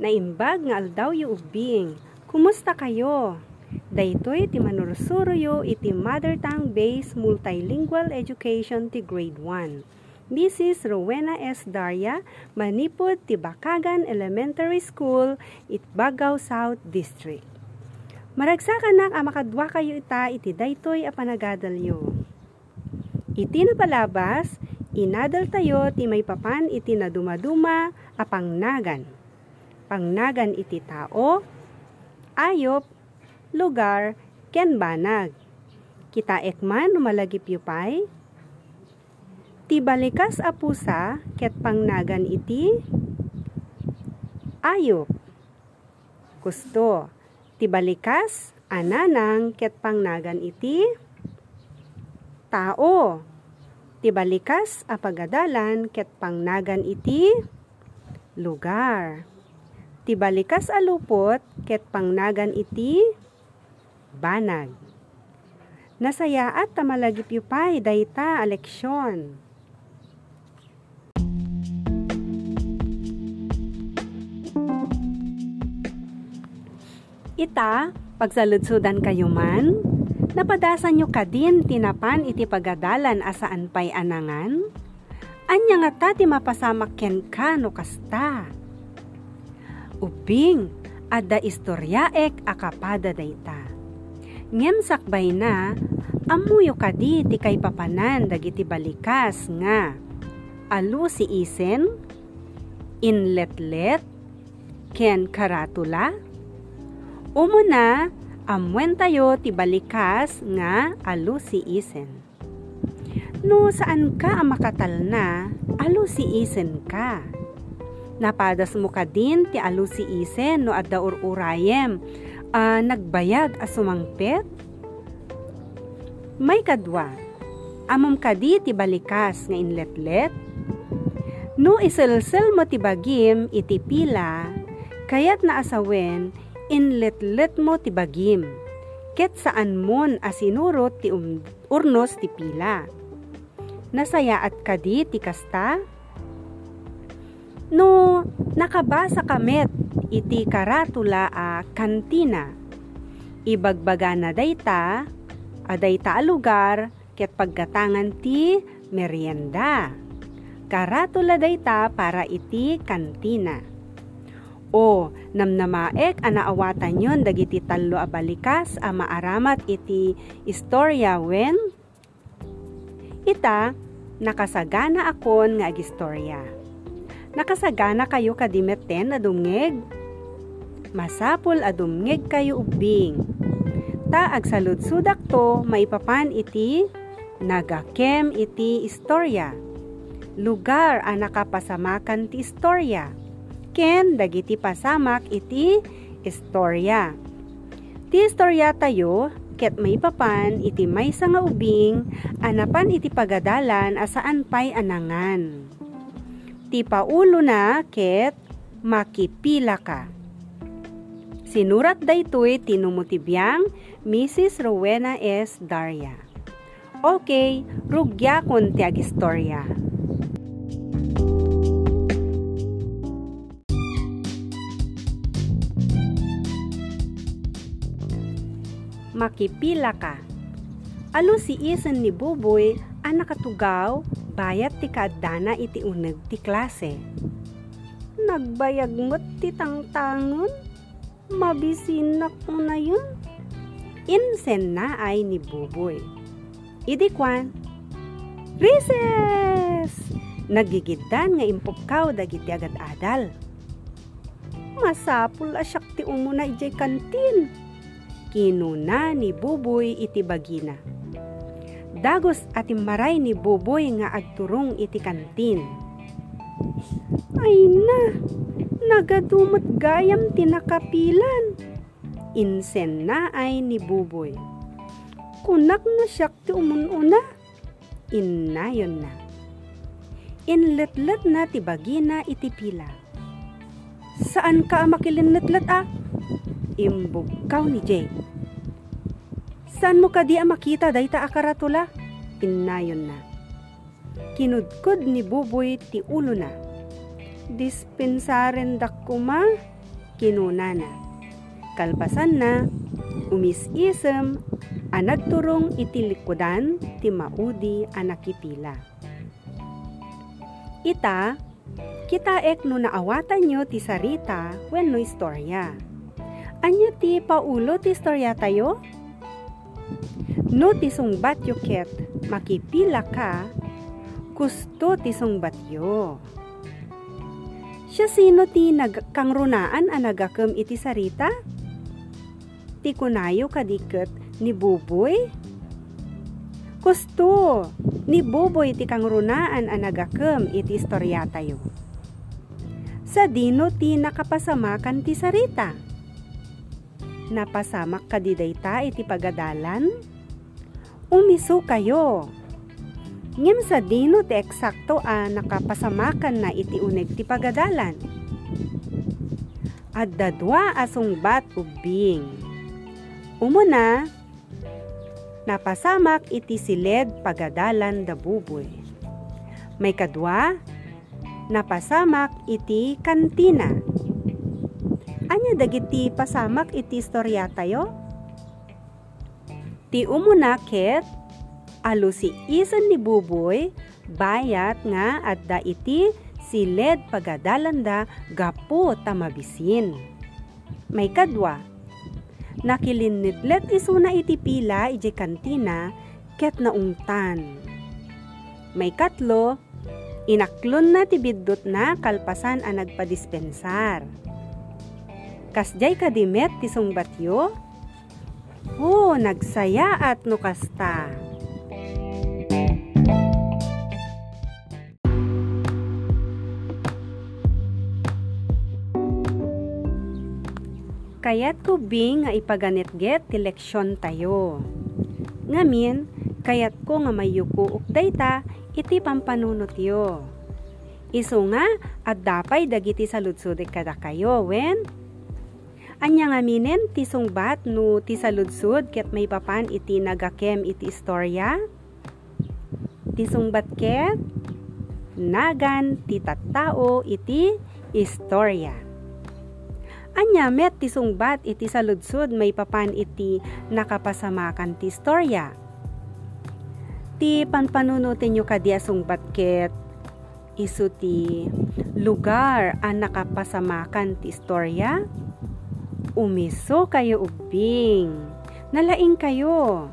Naimbag nga aldaw yu ubing. Kumusta kayo? Daytoy ti manursuruyo iti mother tongue based multilingual education ti grade 1. Mrs. Rowena S. Daria, manipod ti Bakagan Elementary School, Itbagaw South District. Maragsakan ang makadwa kayo ita iti daytoy a panagadalyo. Iti napalabas, inadal tayo ti may papan iti nadumaduma a pangnagan pangnagan iti tao, ayop, lugar, ken banag. Kita ekman malagip yupay, ti balikas a pusa ket pangnagan iti ayop. Kusto, ti balikas ananang ket pangnagan iti tao. Ti balikas a pagadalan ket pangnagan iti lugar ti balikas alupot ket pangnagan iti banag. Nasayaat ta malagip yupay dayta aleksyon. Ita, pagsaludsudan kayo man, napadasan nyo kadin tinapan iti pagadalan asaan pay anangan? Anya nga ta ti mapasamak ken ka no kasta Uping, adda istoryaek akapada dayta. Ngem sakbay na, amuyo kadi ti kay papanan dagiti balikas nga. Alu si isen, inletlet, ken karatula. Umuna, amwen tayo ti balikas nga alu si isen. No saan ka makatal na, alu si isen ka napadas mo ka din ti alu si isen no adda ururayem uh, nagbayag a sumangpet may kadwa. Amom kadi ti balikas nga inletlet? No iselcel mo ti bagim iti pila. Kayat na asawen inletlet mo ti bagim. Ket saan mon asinurot ti um, urnos ti pila? Nasayaat kadi ti kasta No, nakabasa kamet iti karatula a kantina. Ibagbaga na dayta, a dayta a lugar, ket paggatangan ti merienda. Karatula dayta para iti kantina. O, namnamaek anaawatan yon dagiti tallo a balikas a maaramat iti istorya wen ita nakasagana akon nga agistorya nakasagana kayo kadimeten na dumngeg. Masapol a dumngeg kayo ubing. Ta agsaludsudak to maipapan iti nagakem iti istorya. Lugar a nakapasamakan ti istorya. Ken dagiti pasamak iti istorya. Ti istorya tayo ket may papan iti may nga ubing anapan iti pagadalan asaan pay anangan ti paulo na ket makipila ka. Sinurat daytoy tinumutibiyang Mrs. Rowena S. Daria. Okay, rugya kon ti agistorya. Makipila ka. Alo si isan ni Buboy ang nakatugaw bayat ti kaadana iti uneg ti klase. Nagbayag mo't ti tangtangon, mabisinak mo na yun. Insen na ay ni Buboy. Idi kwan, Recess! Nagigidan nga impupkaw dagiti agad adal. Masapul asyak ti umuna ijay kantin. Kinuna ni Buboy iti bagina Dagos at maray ni Boboy nga agturong iti kantin. Ay na, nagadumot gayam tinakapilan. Insen na ay ni Buboy. Kunak na siyak ti umununa. Innayon na. Inletlet na ti bagina iti pila. Saan ka makilinletlet ah? Imbugkaw ni Jay. Saan mo ka di makita dayta akaratula? Pinayon na. Kinudkod ni Buboy ti ulo na. Dispensaren dak kuma, kinunana. Kalpasan na, umisisem, anagturong itilikudan ti maudi anakipila. Ita, kita ek no naawatan nyo ti sarita when no istorya. Anya ti paulo ti istorya tayo? No ti sungbat yo ket, makipila ka, gusto ti sungbat yo. Siya sino ti nagkangrunaan ang nagakam iti sarita? Ti kunayo kadiket ni Buboy? Gusto, ni Buboy ti kangrunaan ang nagakam iti istorya tayo. Sa dino ti nakapasamakan ti sarita. Napasamak kadidayta iti pagadalan? Umiso kayo Ngem sa dino ti eksakto a nakapasamakan na iti uneg ti pagadalan. At dadwa asong bat ubing. Umuna, napasamak iti siled pagadalan da buboy. May kadwa, napasamak iti kantina. Anya dagiti pasamak iti istorya tayo? Ti umuna ket alo si isan ni Buboy, bayat nga at da iti siled pagadalanda gapo tamabisin. May kadwa, nakilinidlet isuna iti pila iti kantina ket naungtan. May katlo, inaklon na ti biddot na kalpasan ang nagpadispensar. Kasjay kadimet ti sungbatyo? Oh, nagsaya at nukasta. Kayat ko bing nga ipaganit-get ti leksyon tayo. Ngamin, kayat ko nga mayuko ukday ta iti pampanunot yo. Iso nga at dapay dagiti saludsud kada kayo wen Anya nga minen ti sungbat no ti saludsud ket may papan iti nagakem iti istorya. Ti sungbat ket nagan ti tattao iti istorya. Anya met ti sungbat iti saludsod may papan iti nakapasamakan ti istorya. Ti panpanunutin nyo kadya sungbat ket isu ti lugar ang nakapasamakan ti istorya. Umiso kayo ubing. Nalaing kayo.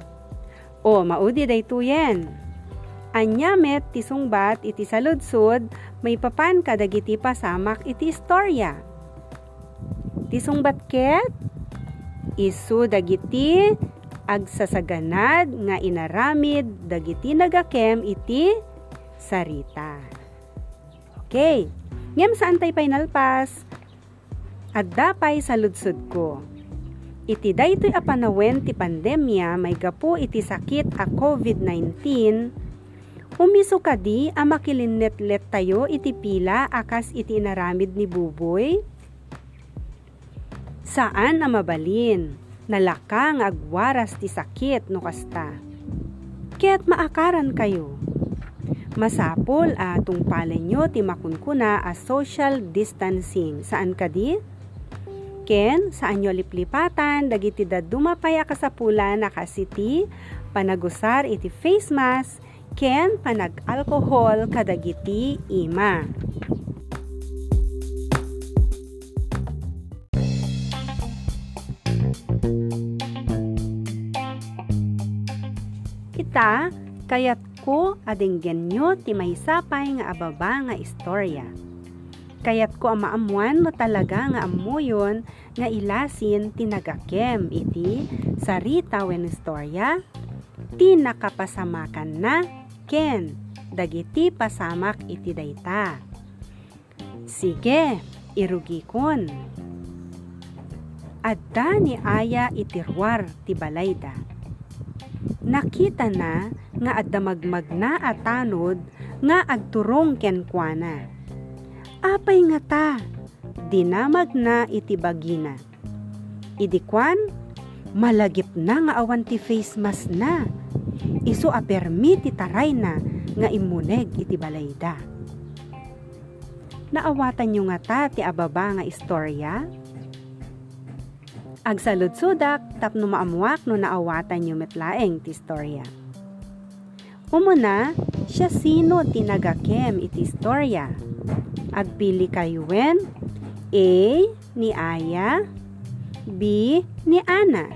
O maudi daytoyen. Anya met ti sungbat iti saludsod may papan kadagiti pasamak iti istorya Tisong batket, isu dagiti agsasaganad nga inaramid dagiti nagakem iti sarita. Okay, ngem saan tay painalpas? Adda pay sa ludsod ko. Iti daytoy apanawen ti pandemya may gapo iti sakit a COVID-19 Umiso kadi a makilinnet-let tayo iti pila akas iti inaramid ni Buboy Saan ang mabalin? Nalakang agwaras ti sakit no kasta. Ket maakaran kayo. Masapol a tungpalen nyo ti makunkuna a social distancing. Saan kadi? Ken, saan nyo liplipatan, dagiti da dumapay kasapulan na kasiti, panagusar iti face mask, ken panag-alcohol kadagiti ima. Ita, kayat ko adinggen nyo ti may sapay nga ababa nga istorya. Kayat ko ang maamuan mo talaga nga amuyon nga ilasin ti nagakem iti sarita wen istorya ti nakapasamakan na ken dagiti pasamak iti dayta. Sige, irugikon. Adda ni Aya itirwar ti balayda nakita na nga addamagmag na atanod nga agturong kenkwana. Apay nga ta, dinamag na iti bagina. Idikwan, malagip na nga awan ti face mask na. Iso apermi ti taray na nga imuneg iti balayda. Naawatan nyo nga ta ti ababa nga istorya? Agsaludsudak tapno maamuak no naawatan yung metlaeng ti istorya. Umuna, siya sino tinagakem iti istorya. Agpili kayo wen, A. Ni Aya, B. Ni Ana.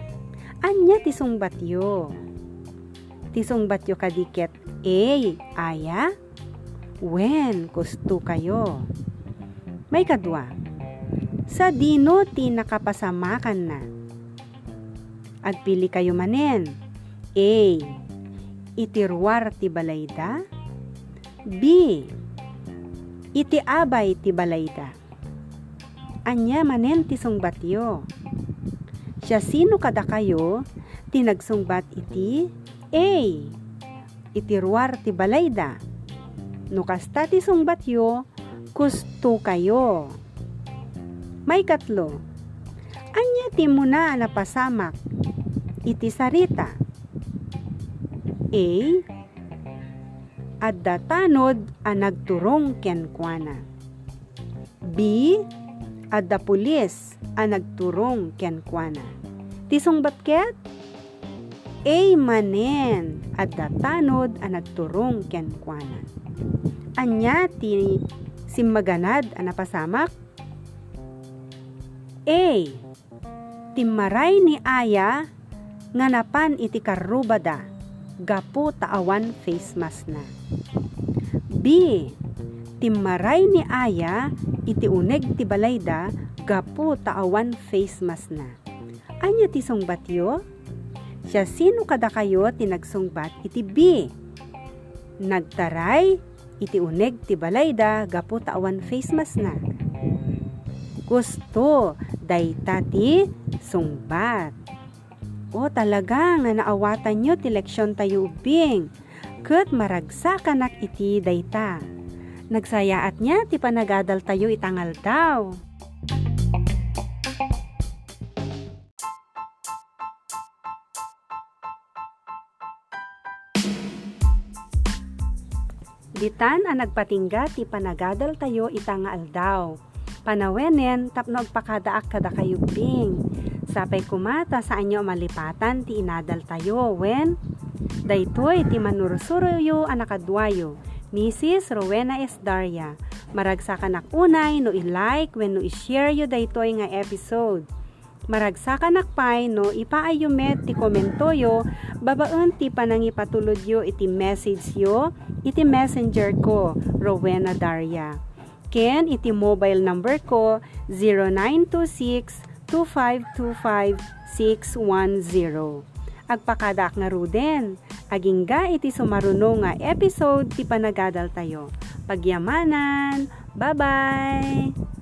Anya tisong batyo. Tisong batyo kadiket A. Aya, wen gusto kayo. May kadwa. Sa dino ti nakapasamakan na. Agpili kayo manen. A itirwar ti balayda. B. Iti abay ti balayda. Anya manen ti sungbatyo. Siya sino kada kayo tinagsungbat iti A. Itirwar ti balayda. No kasta ti sungbatyo, kusto kayo. May katlo. Anya ti muna napasamak iti sarita A. Adda tanod a nagturong kenkwana. B. Adda pulis a nagturong kenkwana. Tisong batket? A manen adda tanod a nagturong kenkwana. Anya ti simmaganad a napasamak? A. Timaray ni Aya nganapan iti karubada gapo taawan face mask na. B. Timaray ni Aya iti uneg ti balayda gapo taawan face mask na. Anya ti sungbat yo? Siya sino kada kayo tinagsungbat iti B. Nagtaray iti uneg ti balayda gapo taawan face mask na. Gusto dayta ti sungbat. O talaga nga naawatan nyo ti leksyon tayo ubing. Kat maragsa kanak iti dayta. Nagsayaat niya ti panagadal tayo itangal daw. Ditan ang nagpatingga ti panagadal tayo itangal daw. Panawenen tapno agpakadaak kada kayo bing Sapay kumata sa anyo malipatan ti inadal tayo when daytoy ti manurusuruyo anakadwayo Mrs. Rowena S. Daria. Maragsakan ak unay no i-like when no i-share yo daytoy nga episode. Maragsakan akpay no ipaayo met ti komento yo babaen ti panangipatulod yo iti message yo iti messenger ko Rowena Daria. Ken iti mobile number ko 0926 0917-2525610. Agpakadak nga ruden, agingga iti sumaruno nga episode ti panagadal tayo. Pagyamanan, bye-bye!